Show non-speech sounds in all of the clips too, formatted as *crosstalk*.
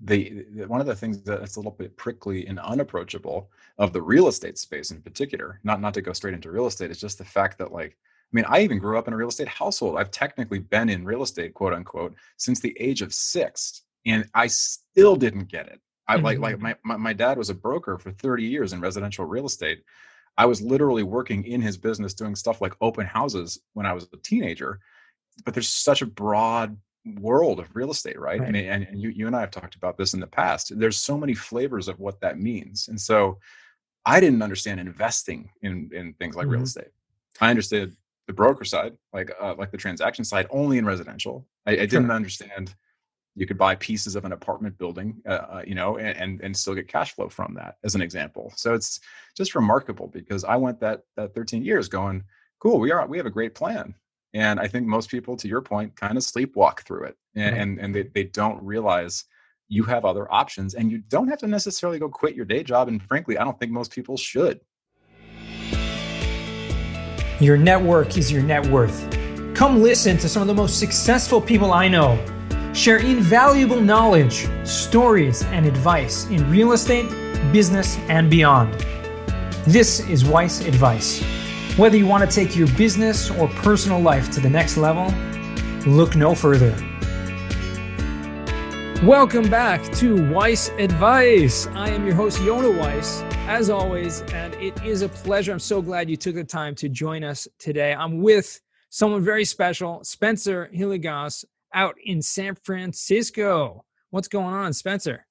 the, one of the things that's a little bit prickly and unapproachable of the real estate space in particular, not not to go straight into real estate, is just the fact that like I mean, I even grew up in a real estate household. I've technically been in real estate, quote unquote, since the age of six, and I still didn't get it. I mm-hmm. like like my, my my dad was a broker for 30 years in residential real estate. I was literally working in his business doing stuff like open houses when I was a teenager. But there's such a broad world of real estate, right? right. And, and, you, you and I have talked about this in the past. There's so many flavors of what that means. And so I didn't understand investing in, in things like mm-hmm. real estate. I understood the broker side, like uh, like the transaction side, only in residential. I, I didn't understand you could buy pieces of an apartment building, uh, uh, you know, and, and, and still get cash flow from that, as an example. So it's just remarkable because I went that that 13 years going, cool, we are we have a great plan, and I think most people, to your point, kind of sleepwalk through it, and right. and, and they, they don't realize you have other options, and you don't have to necessarily go quit your day job. And frankly, I don't think most people should. Your network is your net worth. Come listen to some of the most successful people I know share invaluable knowledge, stories, and advice in real estate, business, and beyond. This is Weiss Advice. Whether you want to take your business or personal life to the next level, look no further. Welcome back to Weiss Advice. I am your host, Yona Weiss, as always, and it is a pleasure. I'm so glad you took the time to join us today. I'm with someone very special, Spencer Hilligoss, out in San Francisco. What's going on, Spencer?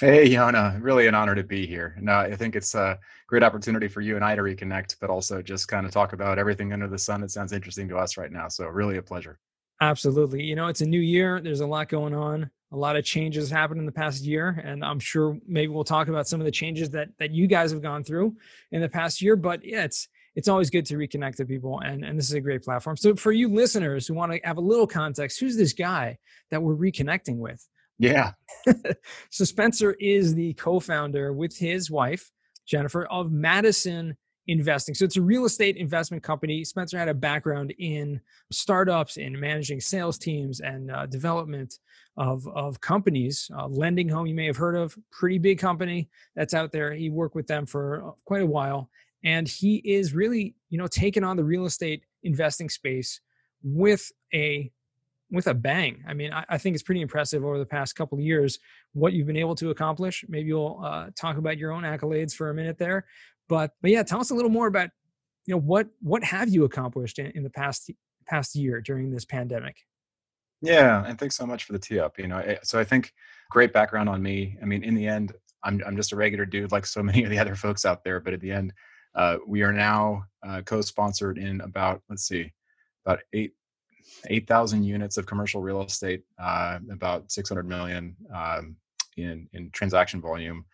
Hey, Yona, really an honor to be here. No, uh, I think it's a great opportunity for you and I to reconnect, but also just kind of talk about everything under the sun that sounds interesting to us right now. So, really a pleasure. Absolutely. You know, it's a new year. There's a lot going on. A lot of changes happened in the past year, and I'm sure maybe we'll talk about some of the changes that that you guys have gone through in the past year. But yeah, it's it's always good to reconnect to people, and and this is a great platform. So for you listeners who want to have a little context, who's this guy that we're reconnecting with? Yeah. *laughs* so Spencer is the co-founder with his wife Jennifer of Madison Investing. So it's a real estate investment company. Spencer had a background in startups, in managing sales teams and uh, development of of companies. Uh, LendingHome, you may have heard of, pretty big company that's out there. He worked with them for uh, quite a while, and he is really you know taking on the real estate investing space with a with a bang. I mean, I, I, think it's pretty impressive over the past couple of years what you've been able to accomplish. Maybe you'll uh, talk about your own accolades for a minute there, but but yeah, tell us a little more about you know what what have you accomplished in, in the past past year during this pandemic. Yeah, and thanks so much for the tee up. You know, eh, so I think great background on me. I mean, in the end, I'm I'm just a regular dude like so *laughs* many of the other folks out there. But at the end, uh, we are now uh, co-sponsored in about let's see, about eight 8,000 units of commercial real estate, uh, about 600 million um, in, in transaction volume.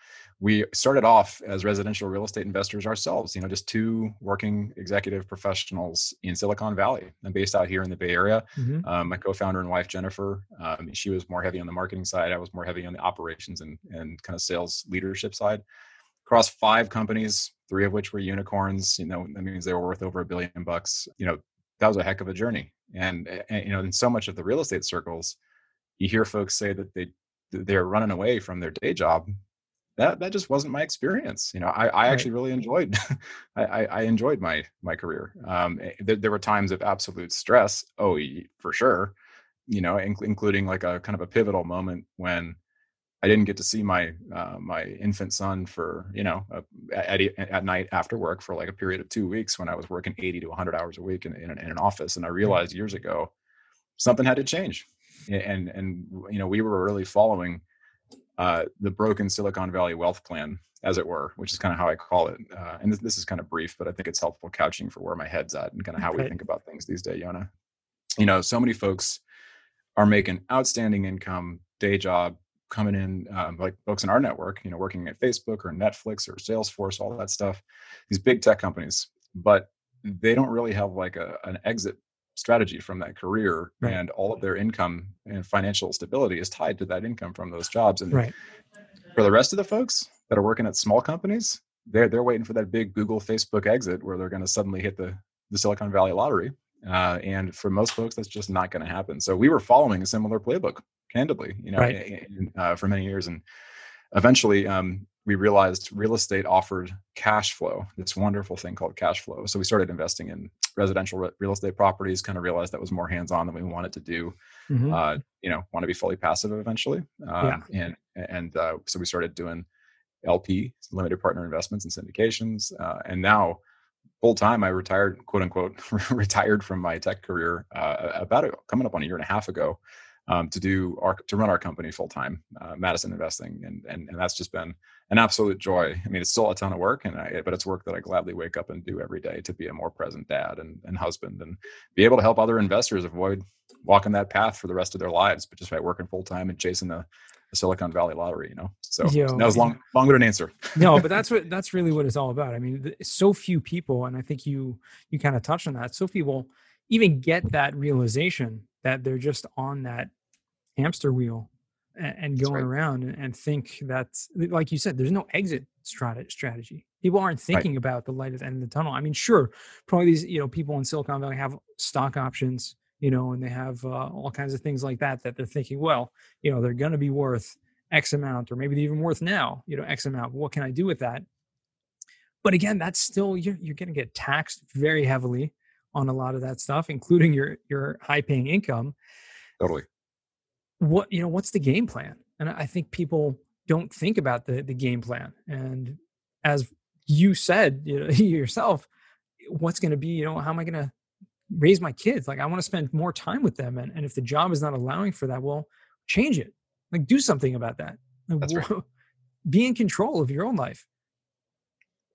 We started off as residential real estate investors ourselves, you know, just two working executive professionals in Silicon Valley. I'm based out here in the Bay Area. Mm-hmm. Um, my co-founder and wife, Jennifer, um, she was more heavy on the marketing side. I was more heavy on the operations and, and kind of sales leadership side. Across five companies, three of which were unicorns, you know, that means they were worth over a billion bucks. You know, that was a heck of a journey. And, and you know, in so much of the real estate circles, you hear folks say that they they're running away from their day job. That that just wasn't my experience. You know, I, I actually really enjoyed *laughs* I, I enjoyed my my career. Um, eh, there, there were times of absolute stress. Oh, for sure. You know, including like a kind of a pivotal moment when I didn't get to see my uh, my infant son for you know uh, at, at night after work for like a period of two weeks when I was working 80 to 100 hours a week in, in, an, in an office, and I realized years ago something had to change, and and you know we were really following uh, the broken Silicon Valley wealth plan, as it were, which is kind of how I call it. Uh, and this, this, is kind of brief, but I think it's helpful couching for where my head's at and kind of how we think about things these days, Yona. You know, so many folks are making outstanding income, day job, coming in, um, like folks in our network, you know, working at Facebook or Netflix or Salesforce, all that stuff, these big tech companies, but they don't really have like a, an exit strategy from that career right. and all of their income and financial stability is tied to that income from those jobs and right. for the rest of the folks that are working at small companies they're they're waiting for that big google facebook exit where they're going to suddenly hit the the silicon valley lottery uh, and for most folks that's just not going to happen so we were following a similar playbook candidly, you know, right. uh, for many years. And eventually, um, we realized real estate offered cash flow, this wonderful thing called cash flow. So we started investing in residential re- real estate properties, kind of realized that was more hands on than we wanted to do. Mm-hmm. Uh, you know, want to be fully passive eventually. Um, yeah. And, and uh, so we started doing LP, limited partner investments and syndications. Uh, and now, full time, I retired, quote unquote, *laughs* retired from my tech career uh, about a, coming up on a year and a half ago um, to do our to run our company full time, uh, Madison Investing, and, and and that's just been an absolute joy. I mean, it's still a ton of work, and I, but it's work that I gladly wake up and do every day to be a more present dad and, and husband, and be able to help other investors avoid walking that path for the rest of their lives, but just by working full time and chasing the, the, Silicon Valley lottery. You know, so Yo, that was long, longer an answer. no, but *laughs* that's what that's really what it's all about. I mean, so few people, and I think you you kind of touched on that. So few people even get that realization that they're just on that hamster wheel and, and going right. around and, and, think that, like you said, there's no exit strategy. People aren't thinking right. about the light at the end of the tunnel. I mean, sure, probably these you know people in Silicon Valley have stock options, you know, and they have uh, all kinds of things like that that they're thinking, well, you know, they're going to be worth X amount, or maybe they're even worth now, you know, X amount. What can I do with that? But again, that's still you're you're going to get taxed very heavily on a lot of that stuff, including your your high paying income. Totally. What you know, what's the game plan? And I think people don't think about the the game plan. And as you said you know, *laughs* yourself, what's going to be? You know, how am I going to raise my kids? Like, I want to spend more time with them. And and if the job is not allowing for that, well, change it. Like, do something about that. Like, That's right. *laughs* Be in control of your own life.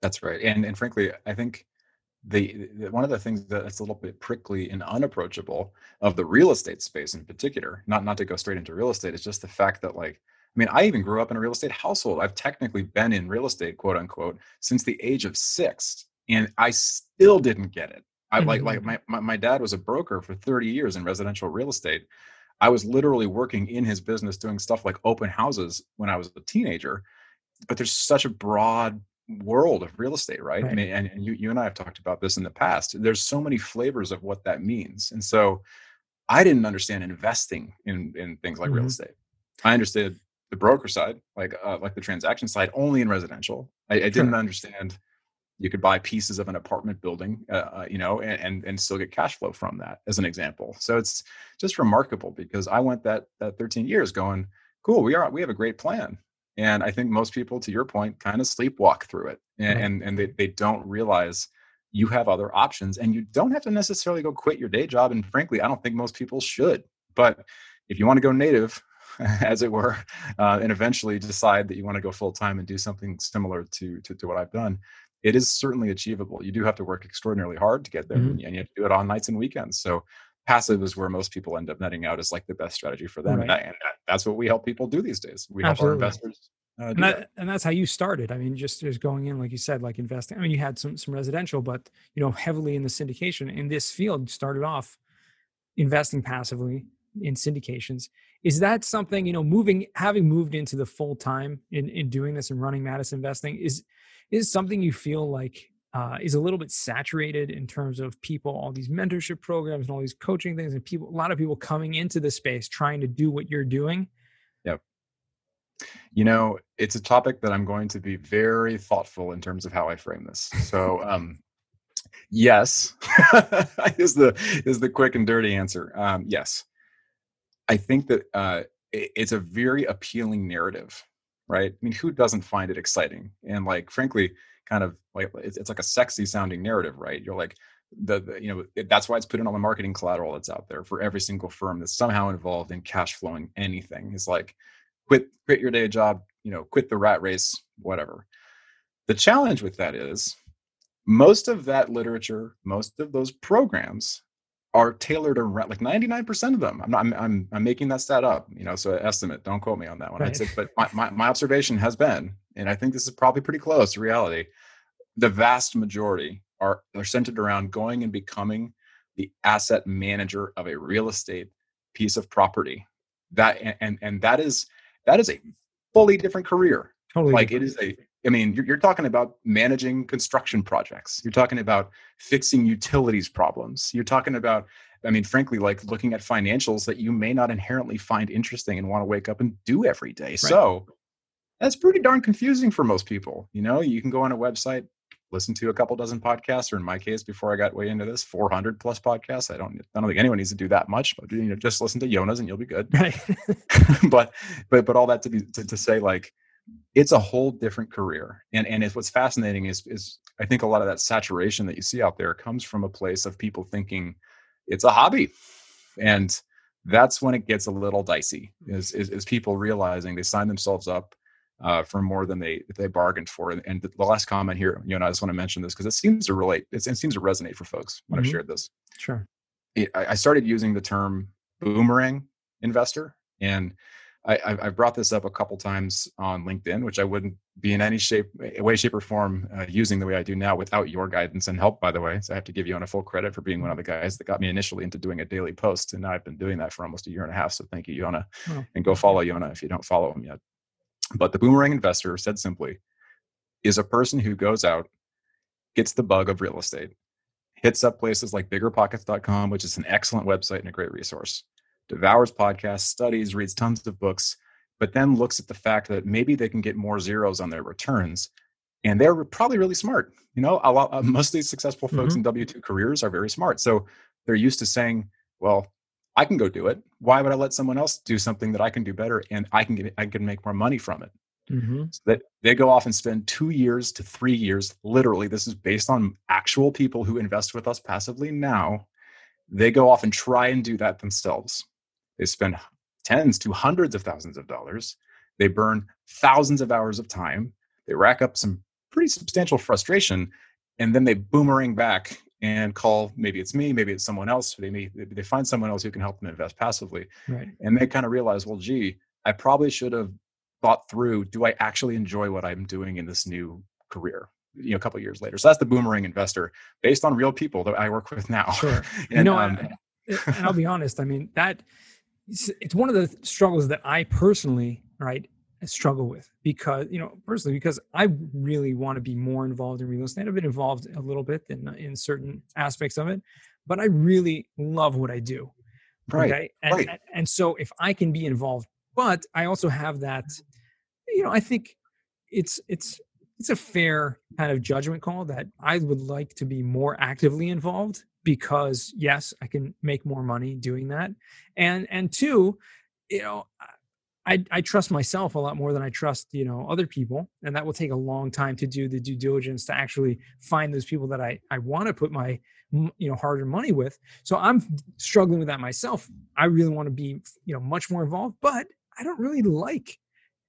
That's right. And and frankly, I think the, the, one of the things that's a little bit prickly and unapproachable of the real estate space in particular not not to go straight into real estate is just the fact that like i mean i even grew up in a real estate household i've technically been in real estate quote unquote since the age of six and i still didn't get it i mm-hmm. like like mm-hmm. my, my, my dad was a broker for 30 years in residential real estate i was literally working in his business doing stuff like open houses when i was a teenager but there's such a broad world of real estate, right? right. I mean, and, and you, you and I have talked about this in the past. There's so many flavors of what that means. And so I didn't understand investing in, in things like mm-hmm. real estate. I understood the broker side, like uh, like the transaction side, only in residential. I, I didn't understand you could buy pieces of an apartment building, uh, uh, you know, and, and and still get cash flow from that, as an example. So it's just remarkable because I went that that 13 years going, cool, we are we have a great plan. And I think most people, to your point, kind of sleepwalk through it and, and, and they, they don't realize you have other options and you don't have to necessarily go quit your day job. And frankly, I don't think most people should. But if you want to go native, *laughs* as it were, uh, and eventually decide that you want to go full time and do something similar to, to, to what I've done, it is certainly achievable. You do have to work extraordinarily hard to get there, mm-hmm. and you have to do it on nights and weekends. So passive is where most people end up netting out is like the best strategy for them. Right. And, that, and that's what we help people do these days. We Absolutely. help our investors. Uh, and, that, that. and that's how you started. I mean, just just going in, like you said, like investing. I mean, you had some some residential, but you know, heavily in the syndication in this field. Started off investing passively in syndications. Is that something you know, moving, having moved into the full time in in doing this and running Madison Investing is is something you feel like uh, is a little bit saturated in terms of people, all these mentorship programs and all these coaching things, and people, a lot of people coming into the space trying to do what you're doing. Yep. You know, it's a topic that I'm going to be very thoughtful in terms of how I frame this. So, *laughs* um, yes, *laughs* is the is the quick and dirty answer. Um, yes, I think that uh, it, it's a very appealing narrative, right? I mean, who doesn't find it exciting? And like, frankly, kind of like it's, it's like a sexy sounding narrative, right? You're like the, the you know it, that's why it's put in all the marketing collateral that's out there for every single firm that's somehow involved in cash flowing anything. Is like quit quit your day job, you know, quit the rat race, whatever. The challenge with that is most of that literature, most of those programs are tailored around like 99% of them. I'm not, I'm, I'm, I'm making that stat up, you know, so estimate, don't quote me on that one. Right. Say, but my, my, my observation has been, and I think this is probably pretty close to reality. The vast majority are, are centered around going and becoming the asset manager of a real estate piece of property. That, and, and that is, that is a fully different career. Totally. Like different. it is a I mean, you're, you're, talking about managing construction projects. You're talking about fixing utilities problems. You're talking about I mean, frankly, like looking at financials that you may not inherently find interesting and want to wake up and do every day. Right. So that's pretty darn confusing for most people. You know, you can go on a website, listen to a couple dozen podcasts, or in my case, before I got way into this, 400 plus podcasts. I don't, I don't think anyone needs to do that much, but you know, just listen to Yona's and you'll be good. Right. *laughs* but, but, but all that to be to, to say, like, it's a whole different career. And and it's what's fascinating is is I think a lot of that saturation that you see out there comes from a place of people thinking it's a hobby, and that's when it gets a little dicey. Is is, is people realizing they sign themselves up uh, for more than they they bargained for. And, and the last comment here, you know, I just want to mention this because it seems to relate. it seems to resonate for folks when mm-hmm. I've shared this. Sure. It, I started using the term boomerang investor, and I, have brought this up a couple times on LinkedIn, which I wouldn't be in any shape, way, shape, or form uh, using the way I do now without your guidance and help. By the way, so I have to give Yona full credit for being one of the guys that got me initially into doing a daily post, and now I've been doing that for almost a year and a half. So thank you, Yona, oh, and go follow Yona if you don't follow him yet. But the boomerang investor, said simply, is a person who goes out, gets the bug of real estate, hits up places like biggerpockets.com, which is an excellent website and a great resource, devours podcasts, studies, reads tons of books, but then looks at the fact that maybe they can get more zeros on their returns. And they're probably really smart. You know, a lot, uh, most of these successful folks mm-hmm. in W 2 careers are very smart. So they're used to saying, well, I can go do it. Why would I let someone else do something that I can do better and I can get I can make more money from it? Mm-hmm. So that they go off and spend two years to three years. Literally, this is based on actual people who invest with us passively now. They go off and try and do that themselves. They spend tens to hundreds of thousands of dollars. They burn thousands of hours of time. They rack up some pretty substantial frustration, and then they boomerang back and call maybe it's me maybe it's someone else they may they find someone else who can help them invest passively right. and they kind of realize well gee i probably should have thought through do i actually enjoy what i'm doing in this new career you know a couple years later so that's the boomerang investor based on real people that i work with now sure *laughs* and, you know um, and i'll be honest i mean that it's one of the struggles that i personally right struggle with because you know personally because I really want to be more involved in real estate. I've been involved a little bit in in certain aspects of it, but I really love what I do. Right. Okay? And, right. and, and so if I can be involved, but I also have that, you know, I think it's it's it's a fair kind of judgment call that I would like to be more actively involved because yes, I can make more money doing that, and and two, you know I, I trust myself a lot more than I trust, you know, other people. And that will take a long time to do the due diligence to actually find those people that I, I want to put my, you know, harder money with. So I'm struggling with that myself. I really want to be, you know, much more involved, but I don't really like,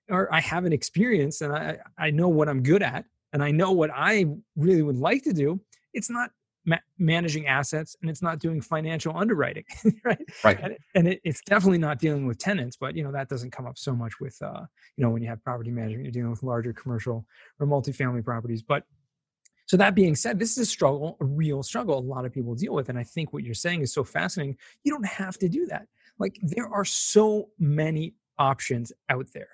or I have an experience and I, I know what I'm good at and I know what I really would like to do. It's not ma- managing assets and it's not doing financial underwriting *laughs* right right and, and it, it's definitely not dealing with tenants but you know that doesn't come up so much with uh you know when you have property management you're dealing with larger commercial or multifamily properties but so that being said, this is a struggle, a real struggle a lot of people deal with. And I think what you're saying is so fascinating. You don't have to do that. Like there are so many options out there.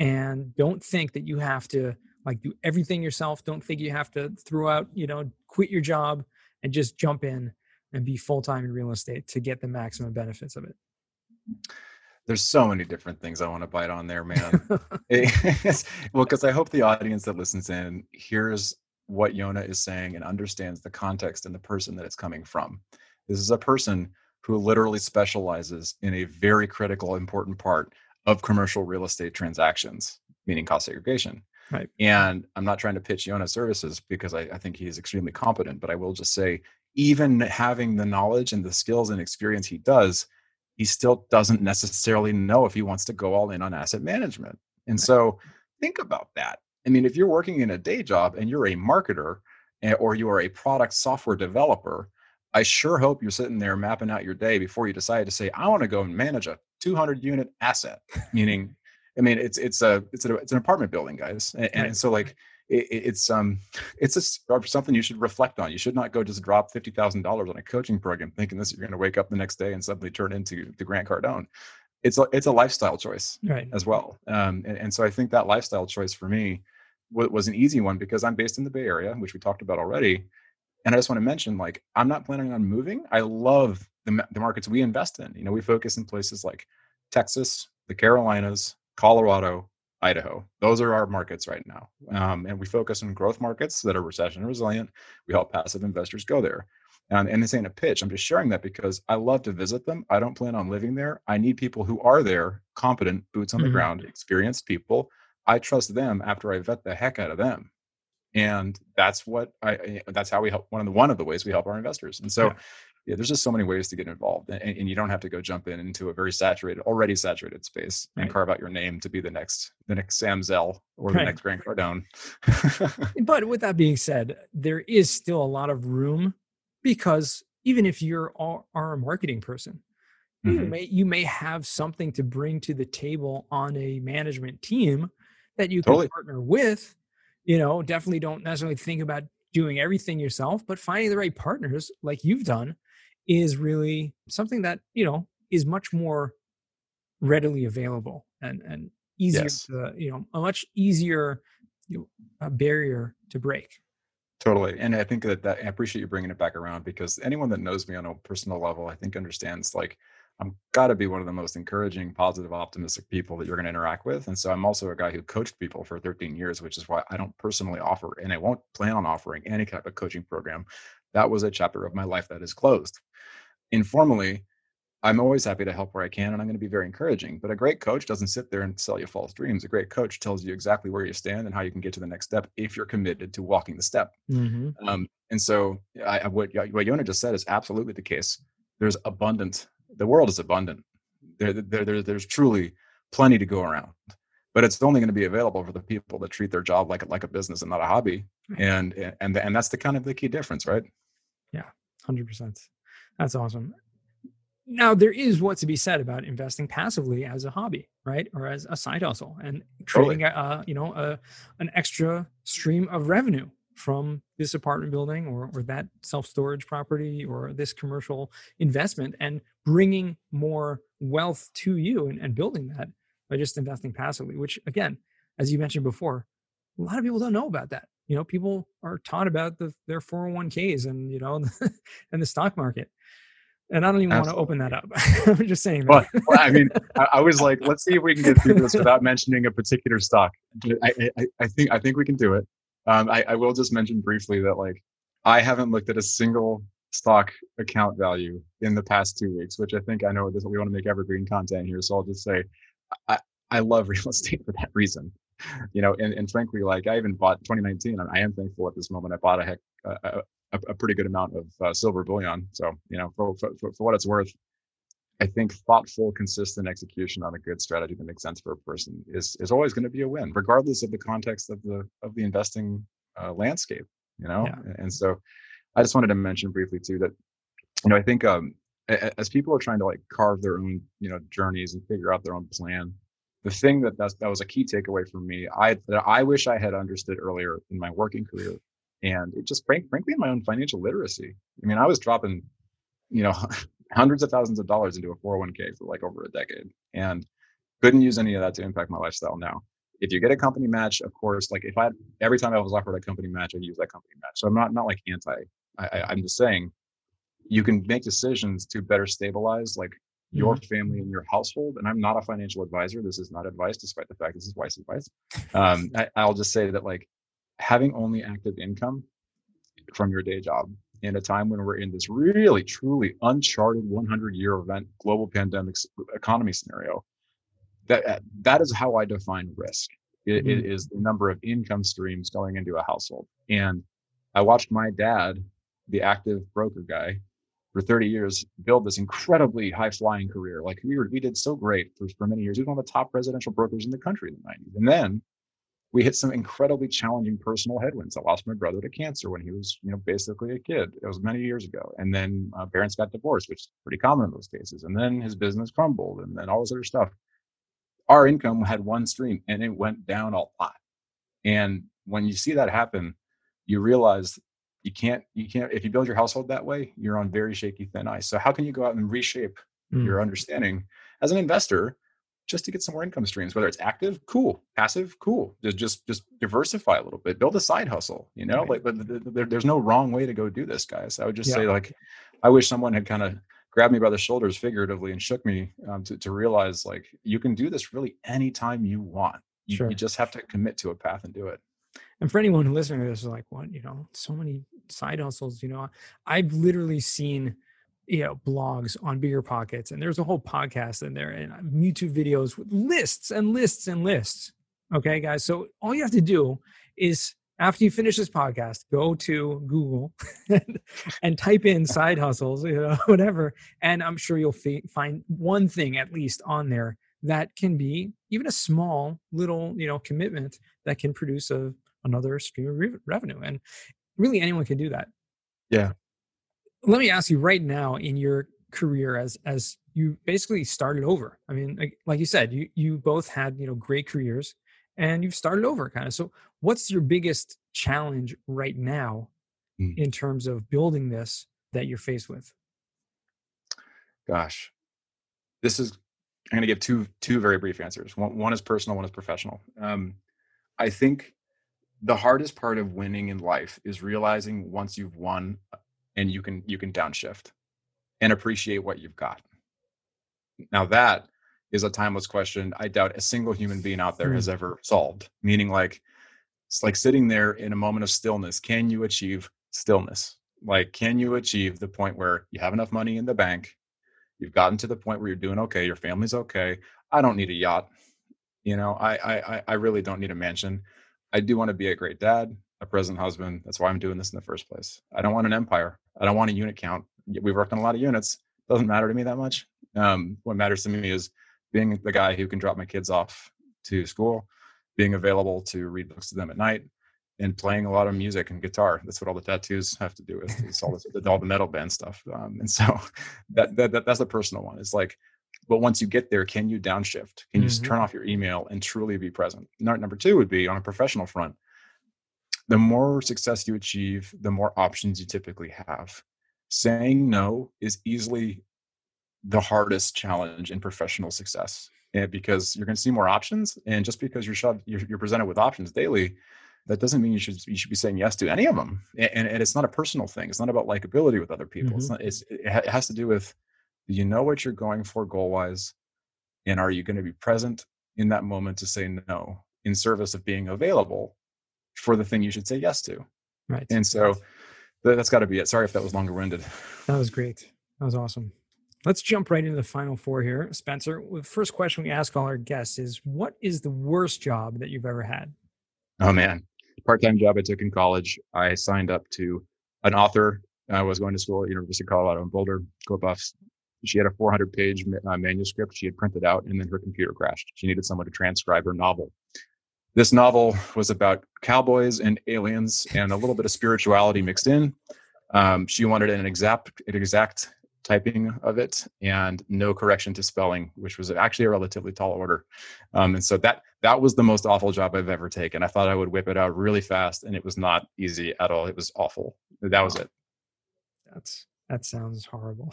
And don't think that you have to like do everything yourself. Don't think you have to throw out, you know, quit your job and just jump in and be full time in real estate to get the maximum benefits of it? There's so many different things I want to bite on there, man. *laughs* well, because I hope the audience that listens in hears what Yona is saying and understands the context and the person that it's coming from. This is a person who literally specializes in a very critical, important part of commercial real estate transactions, meaning cost segregation. Right. And I'm not trying to pitch Yona services because I, I think he's extremely competent, but I will just say, even having the knowledge and the skills and experience he does, he still doesn't necessarily know if he wants to go all in on asset management. And right. so think about that. I mean, if you're working in a day job and you're a marketer eh, or you are a product software developer, I sure hope you're sitting there mapping out your day before you decide to say, I want to go and manage a 200 unit asset, meaning I mean, it's it's a it's a, it's an apartment building, guys, and, and so like it, it's um *laughs* it's a, something you should reflect on. You should not go just drop fifty thousand dollars on a coaching program thinking this you're going to wake up the next day and suddenly turn into the Grant Cardone. It's a it's a lifestyle choice right. as well, um, and, and so I think that lifestyle choice for me w- was an easy one because I'm based in the Bay Area, which we talked about already, and I just want to mention like I'm not planning on moving. I love the, the markets we invest in. You know, we focus in places like Texas, the Carolinas, Colorado, Idaho. Those are our markets right now. Um, and we focus on growth markets that are recession resilient. We help passive investors go there. Um, and this ain't a pitch. I'm just sharing that because I love to visit them. I don't plan on living there. I need people who are there, competent, boots on the mm-hmm. ground, experienced people. I trust them after I vet the heck out of them. And that's what I, that's how we help one of the, one of the ways we help our investors. And so, yeah yeah, there's just so many ways to get involved, and, and, you don't have to go jump in into a very saturated, already saturated space right. and carve out your name to be the next, the next Sam Zell or the next Grant Cardone. *laughs* but with that being said, there is still a lot of room because even if you're are a marketing person, mm-hmm. you may you may have something to bring to the table on a management team that you can totally. partner with. You know, definitely don't necessarily think about doing everything yourself, but finding the right partners like you've done is really something that you know is much more readily available and and easier yes. to you know a much easier you know, barrier to break totally and i think that, that i appreciate you bringing it back around because anyone that knows me on a personal level i think understands like i'm got to be one of the most encouraging positive optimistic people that you're going to interact with and so i'm also a guy who coached people for 13 years which is why i don't personally offer and i won't plan on offering any type of coaching program that was a chapter of my life that is closed informally, I'm always happy to help where I can, and I'm going to be very encouraging. But a great coach doesn't sit there and sell you false dreams. A great coach tells you exactly where you stand and how you can get to the next step if you're committed to walking the step. Mm-hmm. Um, and so, I, what what Yona just said is absolutely the case. There's abundant. The world is abundant. There, there, there there's truly plenty to go around. But it's only going to be available for the people that treat their job like like a business and not a hobby. And and and that's the kind of the key difference, right? Yeah, hundred percent. That's awesome. Now there is what to be said about investing passively as a hobby, right, or as a side hustle, and creating totally. a, uh, you know a an extra stream of revenue from this apartment building or, or that self storage property or this commercial investment, and bringing more wealth to you and, and building that by just investing passively. Which again, as you mentioned before, a lot of people don't know about that. You know, people are taught about the, their 401ks and you know *laughs* and the stock market and I don't even Absolutely. want to open that up. *laughs* I'm just saying that. Well, well I mean, I, I, was like, let's see if we can get through this without mentioning a particular stock. I, I, I think I think we can do it. Um, I, I will just mention briefly that like I haven't looked at a single stock account value in the past two weeks, which I think I know this we want to make evergreen content here. So I'll just say I, I love *laughs* real estate for that reason. You know, and, and frankly, like I even bought 2019, and I am thankful at this moment. I bought a heck a, a, a pretty good amount of uh, silver bullion. So, you know, for, for, for what it's worth, I think thoughtful, consistent execution on a good strategy that makes sense for a person is is always going to be a win, regardless of the context of the of the investing uh, landscape. You know, yeah. and so I just wanted to mention briefly too that you know I think um, as people are trying to like carve their own you know journeys and figure out their own plan, the thing that that's, that was a key takeaway for me, I that I wish I had understood earlier in my working career and it just frank, frankly in my own financial literacy i mean i was dropping you know *laughs* hundreds of thousands of dollars into a 401k for like over a decade and couldn't use any of that to impact my lifestyle now if you get a company match of course like if i every time i was offered a company match i use that company match so i'm not not like anti I, i'm just saying you can make decisions to better stabilize like your mm-hmm. family and your household. And I'm not a financial advisor. This is not advice, despite the fact this is Weiss advice. Um, I, will just say that like having only active income from your day job in a time when we're in this really truly uncharted 100 year event global pandemic economy scenario that uh, that is how i define risk. It, mm-hmm. it is the number of income streams going into a household. And i watched my dad the active broker guy for 30 years build this incredibly high flying career. Like we were we did so great for, for many years. He was one of the top residential brokers in the country in the 90s and then we hit some incredibly challenging personal headwinds. I lost my brother to cancer when he was, you know, basically a kid. It was many years ago. And then uh, parents got divorced, which is pretty common in those cases. And then his business crumbled and then all this other stuff. Our income had one stream and it went down a lot. And when you see that happen, you realize you can't, you can't, if you build your household that way, you're on very shaky thin ice. So how can you go out and reshape mm. your understanding as an investor just to get some more income streams whether it's active cool passive cool just just just diversify a little bit build a side hustle you know right. like but there, there's no wrong way to go do this guys i would just yeah. say like i wish someone had kind of grabbed me by the shoulders figuratively and shook me um, to, to realize like you can do this really anytime you want. You, sure. you just have to commit to a path and do it. And for anyone who listening to this is like, what, you know, so many side hustles, you know, I've literally seen, you know, blogs on bigger pockets and there's a whole podcast in there and uh, YouTube videos with lists and lists and lists. Okay, guys. So all you have to do is after you finish this podcast, go to Google *laughs* and, and type in side hustles, you know, *laughs* whatever, and I'm sure you'll f- find one thing at least on there that can be even a small little, you know, commitment that can produce a another stream of re- revenue. And really, anyone can do that. Yeah. Let me ask you right now in your career as as you basically started over. I mean, like, like you said, you you both had you know great careers and you've started over kind of. So what's your biggest challenge right now mm. in terms of building this that you're faced with? Gosh, this is, I'm going to give two, two very brief answers. One, one is personal, one is professional. Um, I think the hardest part of winning in life is realizing once you've won and you can, you can downshift and appreciate what you've got. Now that is a timeless question I doubt a single human being out there has hmm. ever solved. Meaning, like, it's like sitting there in a moment of stillness. Can you achieve stillness? Like, can you achieve the point where you have enough money in the bank? You've gotten to the point where you're doing okay. Your family's okay. I don't need a yacht. You know, I I I really don't need a mansion. I do want to be a great dad, a present husband. That's why I'm doing this in the first place. I don't want an empire. I don't want a unit count. We've worked on a lot of units. Doesn't matter to me that much. Um, what matters to me is being the guy who can drop my kids off to school, being available to read books to them at night, and playing a lot of music and guitar. That's what all the tattoos have to do with. It's all, this, all the metal band stuff. Um, and so *laughs* that, that, that, that's the personal one. It's like, but once you get there, can you downshift? Can you mm-hmm. turn off your email and truly be present? Number two would be on a professional front. The more success you achieve, the more options you typically have. Saying no is easily the hardest challenge in professional success and eh, because you're going to see more options and just because you're shoved you're, you're, presented with options daily that doesn't mean you should you should be saying yes to any of them and, and it's not a personal thing it's not about likability with other people mm-hmm. it's not it's, it has to do with do you know what you're going for goal wise and are you going to be present in that moment to say no in service of being available for the thing you should say yes to right and so that's got to be it sorry if that was longer winded that was great that was awesome Let's jump right into the final four here. Spencer, the first question we ask all our guests is what is the worst job that you've ever had? Oh, man. Part time job I took in college. I signed up to an author. I was going to school at University of Colorado in Boulder, Go Buffs. She had a 400 page uh, manuscript she had printed out, and then her computer crashed. She needed someone to transcribe her novel. This novel was about cowboys and aliens and a little bit of spirituality mixed in. Um, she wanted an exact, an exact typing of it and no correction to spelling, which was actually a relatively tall order. Um, and so that that was the most awful job I've ever taken. I thought I would whip it out really fast, and it was not easy at all. It was awful. That was it. That's that sounds horrible.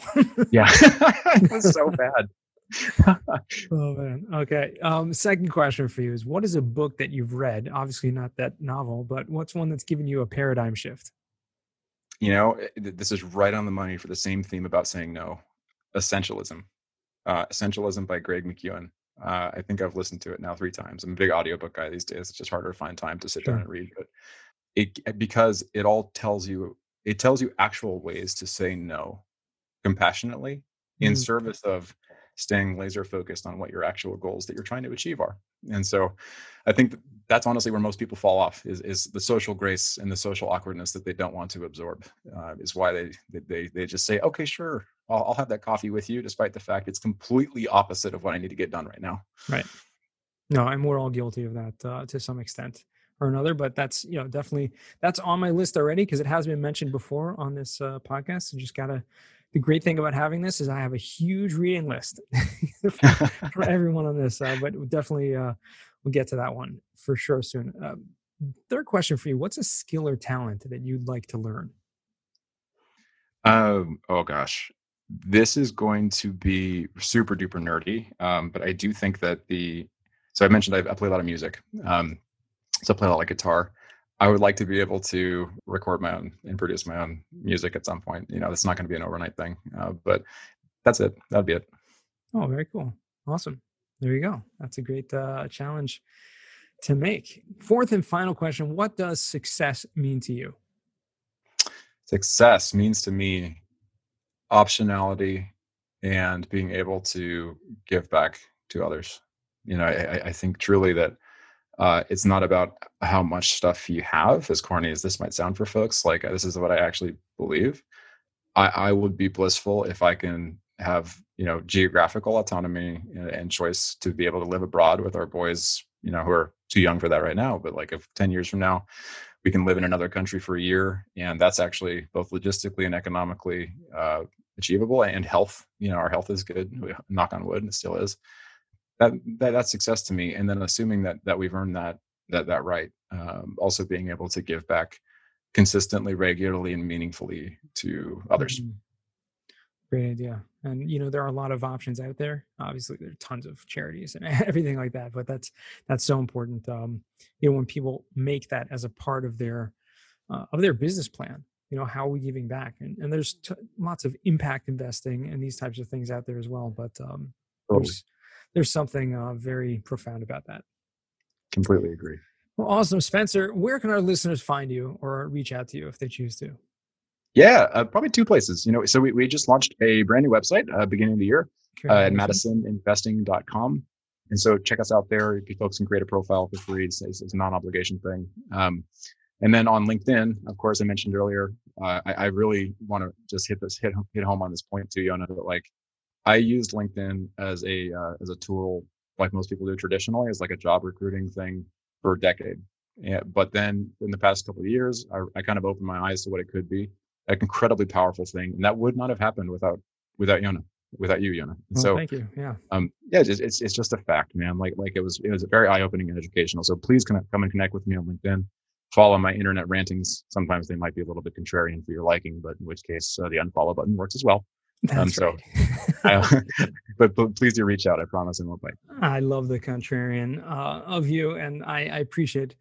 yeah, *laughs* it was so *laughs* bad. *laughs* oh man. Okay. Um, second question for you is: What is a book that you've read? Obviously, not that novel, but what's one that's given you a paradigm shift? you know eh, this is right on the money for the same theme about saying no essentialism uh, essentialism by greg mckeown uh, i think i've listened to it now three times i'm a big audiobook guy these days it's just harder to find time to sit sure. down and read but it eh, because it all tells you it tells you actual ways to say no compassionately in mm. service of staying laser focused on what your actual goals that you're trying to achieve are. And so I think that's honestly where most people fall off is, is the social grace and the social awkwardness that they don't want to absorb uh, is why they, they, they just say, okay, sure. I'll, I'll have that coffee with you, despite the fact it's completely opposite of what I need to get done right now. Right. No, I'm we're all guilty of that uh, to some extent or another, but that's, you know, definitely that's on my list already because it has been mentioned before on this uh, podcast. So just got to the great thing about having this is I have a huge reading list *laughs* for, for, *laughs* everyone on this, uh, but definitely uh, we'll get to that one for sure soon. Uh, third question for you: What's a skill or talent that you'd like to learn? Um. Oh gosh, this is going to be super duper nerdy. Um, but I do think that the so I mentioned I, I play a lot of music. Um, so I play a lot of guitar. I would like to be able to record my own and produce my own music at some point. You know, it's not going to be an overnight thing, uh, but that's it. That'd be it. Oh, very cool. Awesome. There you go. That's a great uh, challenge to make. Fourth and final question What does success mean to you? Success means to me optionality and being able to give back to others. You know, I, I think truly that uh, it's not about how much stuff you have, as corny as this might sound for folks. Like, this is what I actually believe. I, I would be blissful if I can have, you know, geographical autonomy and choice to be able to live abroad with our boys, you know, who are too young for that right now. But like, if 10 years from now, we can live in another country for a year, and that's actually both logistically and economically uh, achievable. And health, you know, our health is good. Knock on wood, and it still is that, that that's success to me and then assuming that that we've earned that that that right um, also being able to give back consistently regularly and meaningfully to others mm-hmm. great idea and you know there are a lot of options out there obviously there are tons of charities and *laughs* everything like that but that's that's so important um, you know when people make that as a part of their uh, of their business plan you know how are we giving back and, and there's t- lots of impact investing and these types of things out there as well but um, totally. there's there's something uh, very profound about that. Completely agree. Well, awesome, Spencer. Where can our listeners find you or reach out to you if they choose to? Yeah, uh, probably two places. You know, so we, we just launched a brand new website uh, beginning of the year uh, at madisoninvesting.com. And so check us out there. You folks can create a profile for free. It's, it's a non-obligation thing. Um, and then on LinkedIn, of course, I mentioned earlier, uh, I, I, really want to just hit this hit hit home on this point too, Yona. That like I used LinkedIn as a uh, as a tool, like most people do traditionally, as like a job recruiting thing for a decade. Yeah, but then in the past couple of years, I, I kind of opened my eyes to what it could be. An incredibly powerful thing, and that would not have happened without without Yona, without you, Yona. Well, so thank you. Yeah. Um. Yeah. It's, it's it's just a fact, man. Like like it was it was very eye opening and educational. So please connect, come and connect with me on LinkedIn. Follow my internet rantings. Sometimes they might be a little bit contrarian for your liking, but in which case uh, the unfollow button works as well. Um, That's right. so, *laughs* *laughs* but, but, please do reach out. I promise I won't bite. I love the contrarian uh, of you, and I, I, appreciate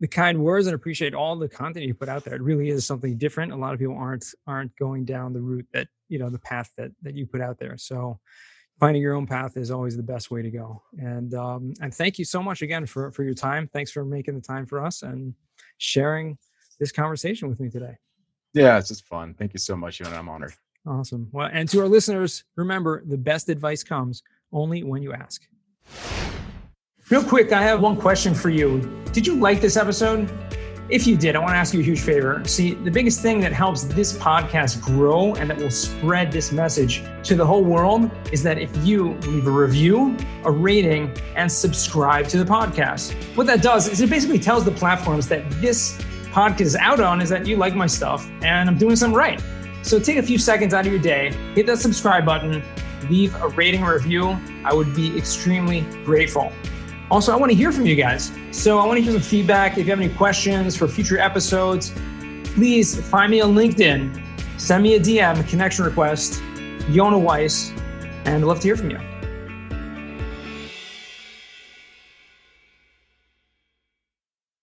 the kind words and appreciate all the content you put out there. It really is something different. A lot of people aren't aren't going down the route that you know the path that that you put out there. So finding your own path is always the best way to go. And um, and thank you so much again for for your time. Thanks for making the time for us and sharing this conversation with me today. Yeah, it's just fun. Thank you so much, and I'm honored. Awesome. Well, and to our listeners, remember the best advice comes only when you ask. Real quick, I have one question for you. Did you like this episode? If you did, I want to ask you a huge favor. See, the biggest thing that helps this podcast grow and that will spread this message to the whole world is that if you leave a review, a rating, and subscribe to the podcast. What that does is it basically tells the platforms that this podcast is out on is that you like my stuff and I'm doing something right. So take a few seconds out of your day, hit that subscribe button, leave a rating or review. I would be extremely grateful. Also, I want to hear from you guys. So I want to hear some feedback. If you have any questions for future episodes, please find me on LinkedIn, send me a DM, connection request, Yona Weiss, and I'd love to hear from you.